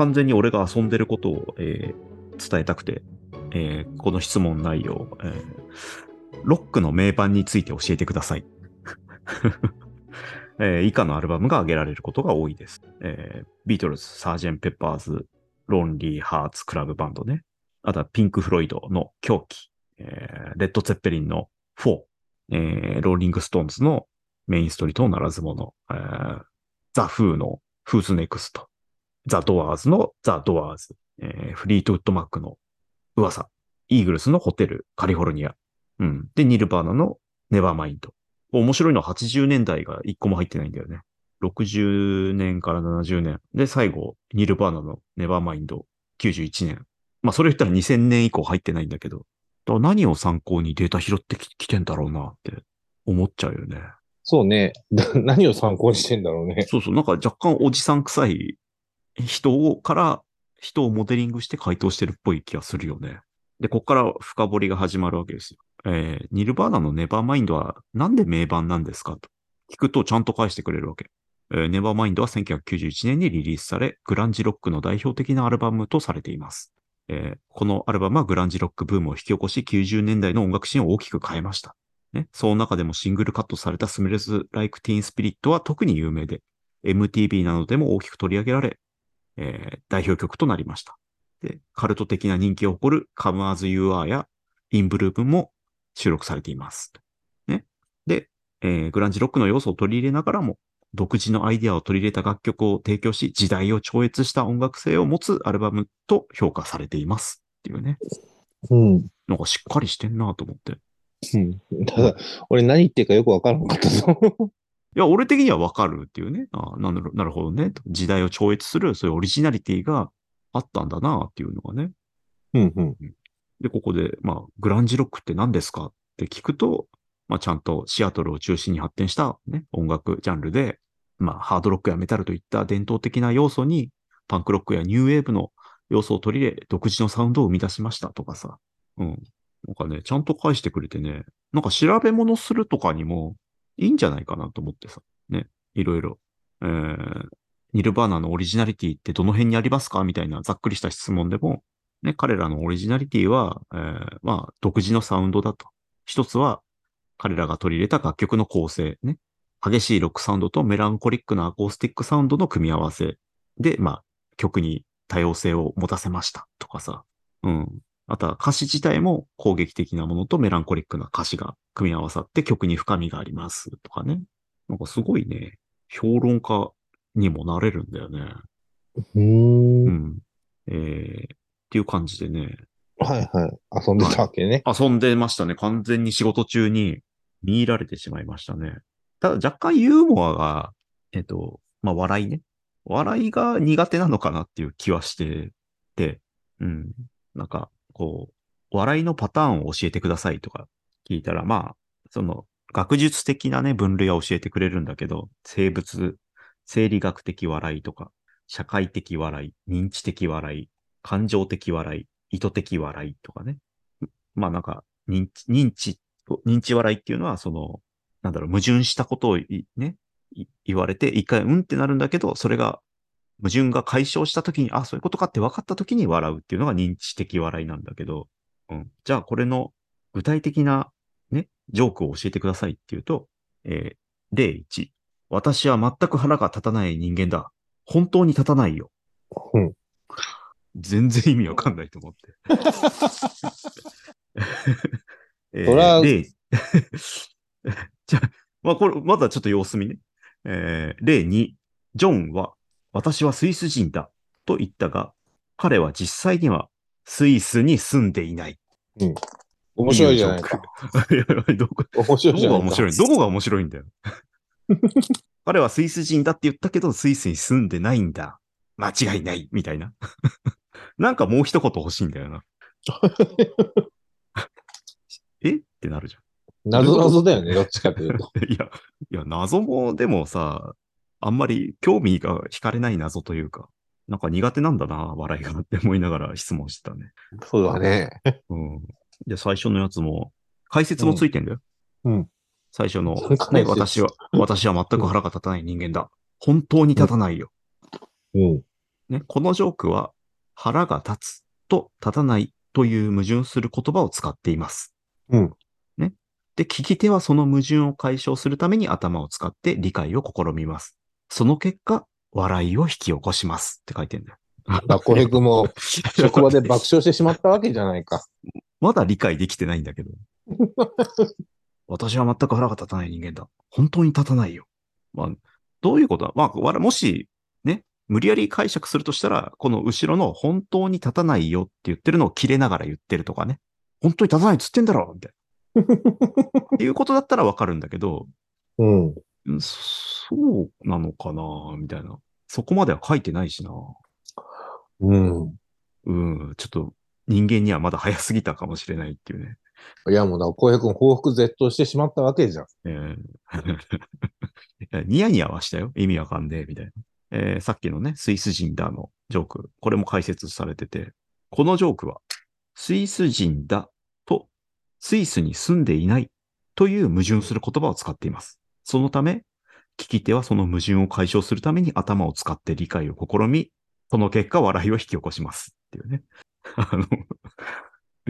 完全に俺が遊んでることを、えー伝えたくて、えーこの質問内容、えーロックの名盤について教えてください。えー以下のアルバムが挙げられることが多いです。えービートルズ、 Sgt. Pepper's Lonely Hearts Club Band ね。あとはピンク・フロイドの狂気、えーレッド・ツェッペリンのフォー、えーローリング・ストーンズのメインストリートのならず者、えーザ・フーの Who's Next、ザ・ドアーズのザ・ドアーズ、えーフリートウッド・マックの噂、イーグルスの Hotel California、うん。で、ニルバーナの Nevermind。面白いのは80年代が1個も入ってないんだよね。60年から70年。で、最後、ニルバーナの Nevermind 91年。まあ、それ言ったら2000年以降入ってないんだけど、何を参考にデータ拾ってきてんだろうなって思っちゃうよね。そうね。だ 何を参考にしてんだろうね。そうそう、なんか若干おじさん臭い人をから人をモデリングして回答してるっぽい気がするよね。で、こっから深掘りが始まるわけですよ。えー、ニルバーナのネバーマインドはなんで名盤なんですかと聞くとちゃんと返してくれるわけ。えーネバーマインドは1991年にリリースされ、グランジロックの代表的なアルバムとされています。えーこのアルバムはグランジロックブームを引き起こし、90年代の音楽シーンを大きく変えました。ね、その中でもシングルカットされたスメルズ・ライク・ティーン・スピリットは特に有名で、MTV などでも大きく取り上げられ、えー代表曲となりました。で、カルト的な人気を誇る Come As You Are や In Bloom も収録されています。ね。で、えーグランジロックの要素を取り入れながらも、独自のアイディアを取り入れた楽曲を提供し、時代を超越した音楽性を持つアルバムと評価されています。っていうね。うん。なんかしっかりしてんなと思って。うん。ただ、俺何言ってるかよくわからなかったぞ。いや、俺的にはわかるっていうね。あなんだろうなるほどね。時代を超越する、そういうオリジナリティがあったんだなっていうのがね。うんうん。で、ここで、まあ、グランジロックって何ですかって聞くと、まあ、ちゃんとシアトルを中心に発展したね、音楽ジャンルで、まあ、ハードロックやメタルといった伝統的な要素に、パンクロックやニューウェーブの要素を取り入れ、独自のサウンドを生み出しましたとかさ。うん。なんかね、ちゃんと返してくれてね、なんか調べ物するとかにもいいんじゃないかなと思ってさ。ね、いろいろ。えー、ニルバーナのオリジナリティってどの辺にありますかみたいなざっくりした質問でも、ね、彼らのオリジナリティは、えーまあ、独自のサウンドだと。一つは、彼らが取り入れた楽曲の構成、ね。激しいロックサウンドとメランコリックなアコースティックサウンドの組み合わせで、まあ、曲に多様性を持たせましたとかさ。うん。あとは歌詞自体も攻撃的なものとメランコリックな歌詞が組み合わさって曲に深みがありますとかね。なんかすごいね、評論家にもなれるんだよね。うーんう。ん。えー、っていう感じでね、はいはい。遊んでたわけね。遊んでましたね。完全に仕事中に見入られてしまいましたね。ただ若干ユーモアが、えっと、まあ、笑いね。笑いが苦手なのかなっていう気はしてて、うん。なんか、こう、笑いのパターンを教えてくださいとか聞いたら、まあ、その、学術的なね、分類は教えてくれるんだけど、生物、生理学的笑いとか、社会的笑い、認知的笑い、感情的笑い、意図的笑いとかね。まあなんか、認知、認知、認知笑いっていうのは、その、なんだろう、矛盾したことをね、言われて、一回うんってなるんだけど、それが、矛盾が解消したときに、あ、そういうことかって分かったときに笑うっていうのが認知的笑いなんだけど、うん。じゃあこれの具体的なね、ジョークを教えてくださいっていうと、えー例1。私は全く腹が立たない人間だ。本当に立たないよ。うん。全然意味わかんないと思って。えーそら例 じゃあ、まあこれ、まだちょっと様子見ね。えー例2。ジョンは、私はスイス人だ。と言ったが、彼は実際にはスイスに住んでいない。面白いじゃないか。いやどこ面白いどじゃないか。こが面白い？どこが面白いんだよ。彼はスイス人だって言ったけど、スイスに住んでないんだ。間違いない。みたいな。なんかもう一言欲しいんだよな。え？ってなるじ謎謎だよね、どっちかというと。ゃん。いや、いや、謎もでもさ、あんまり興味が惹かれない謎というか、なんか苦手なんだな、笑いがって思いながら質問してたね。そうだね。うん。で、最初のやつも、解説もついてんだよ。うん。最初の、ね、私は、私は全く腹が立たない人間だ。本当に立たないよ。うん。ね、このジョークは腹が立つと立たないという矛盾する言葉を使っています。うん。ね。で、聞き手はその矛盾を解消するために頭を使って理解を試みます。その結果、笑いを引き起こしますって書いてんだよ。まあ、小平君も 職場で爆笑してしまったわけじゃないか。まだ理解できてないんだけど。私は全く腹が立たない人間だ。本当に立たないよ。まあ、どういうことだ？まあ、もし、ね、無理やり解釈するとしたら、この後ろの本当に立たないよって言ってるのを切れながら言ってるとかね。本当に立たないっつってんだろみたいな。っていうことだったらわかるんだけど、うん。うんそうなのかなみたいな。そこまでは書いてないしな。うん。うん、ちょっと人間にはまだ早すぎたかもしれないっていうね。いや、もうだから小平君報復絶倒してしまったわけじゃん。えー ニヤニヤはしたよ。意味わかんねえ、みたいな。えーさっきのね、スイス人だのジョーク。これも解説されてて、このジョークは、スイス人だと、スイスに住んでいないという矛盾する言葉を使っています。そのため、聞き手はその矛盾を解消するために頭を使って理解を試み、その結果笑いを引き起こします。っていうね。あの、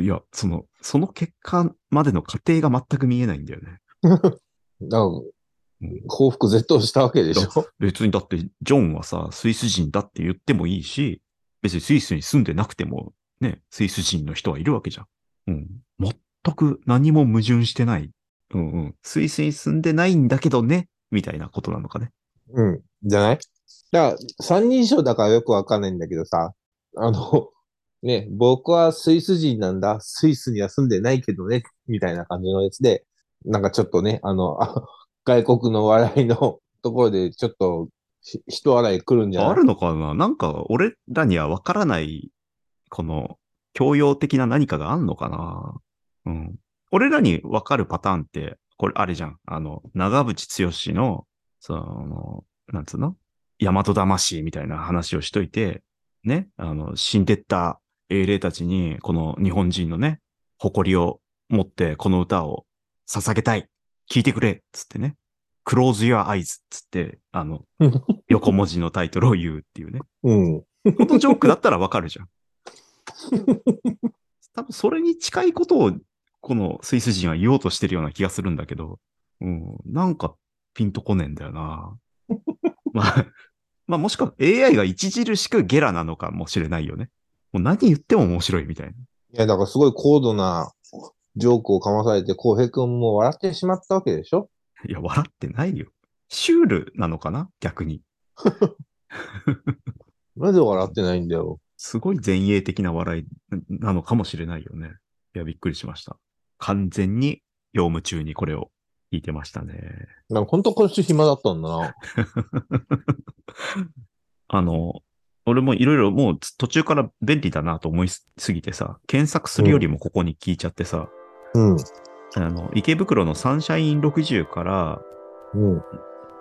いや、その、その結果までの過程が全く見えないんだよね。だ報復絶倒したわけでしょ？別にだって、ジョンはさ、スイス人だって言ってもいいし、別にスイスに住んでなくても、ね、スイス人の人はいるわけじゃん。うん。全く何も矛盾してない。うんうん。スイスに住んでないんだけどね、みたいなことなのかね。うん。じゃない？だから、三人称だからよくわかんないんだけどさ、あの、ね、僕はスイス人なんだ、スイスには住んでないけどね、みたいな感じのやつで、なんかちょっとね、あの、あ 外国の笑いの ところでちょっとひ人笑い来るんじゃない？あるのかな？なんか、俺らにはわからない、この、教養的な何かがあんのかな？うん。俺らにわかるパターンって、これあれじゃん。あの、長渕剛の、その、なんつうの？大和魂みたいな話をしといて、ね、あの、死んでった英霊たちに、この日本人のね、誇りを持ってこの歌を捧げたい。聞いてくれつってね。Close your eyes つって、あの、横文字のタイトルを言うっていうね。うん。このジョークだったらわかるじゃん。多分それに近いことを、このスイス人は言おうとしてるような気がするんだけど、うん、なんかピンとこねえんだよな。まあ、まあもしくは AI が著しくゲラなのかもしれないよね。もう何言っても面白いみたいな。いや、だからすごい高度なジョークをかまされて、浩平君も笑ってしまったわけでしょいや、笑ってないよ。シュールなのかな？逆に。なぜ笑ってないんだよ。すごい前衛的な笑いなのかもしれないよね。いや、びっくりしました。完全に業務中にこれを聞いてましたね。なんか本当今週暇だったんだな。あの、俺もいろいろもう途中から便利だなと思いすぎてさ、検索するよりもここに聞いちゃってさ、うん。あの、池袋のサンシャイン60から、うん。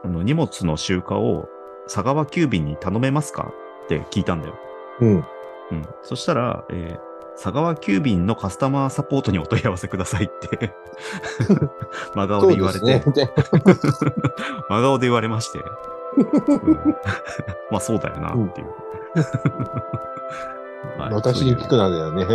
あの、荷物の集荷を佐川急便に頼めますかって聞いたんだよ。うん。うん。そしたら、えー佐川急便のカスタマーサポートにお問い合わせくださいって、真顔で言われて。真顔で言われまして、うんまあそうだよなっていう。はい私に聞くなんだよね。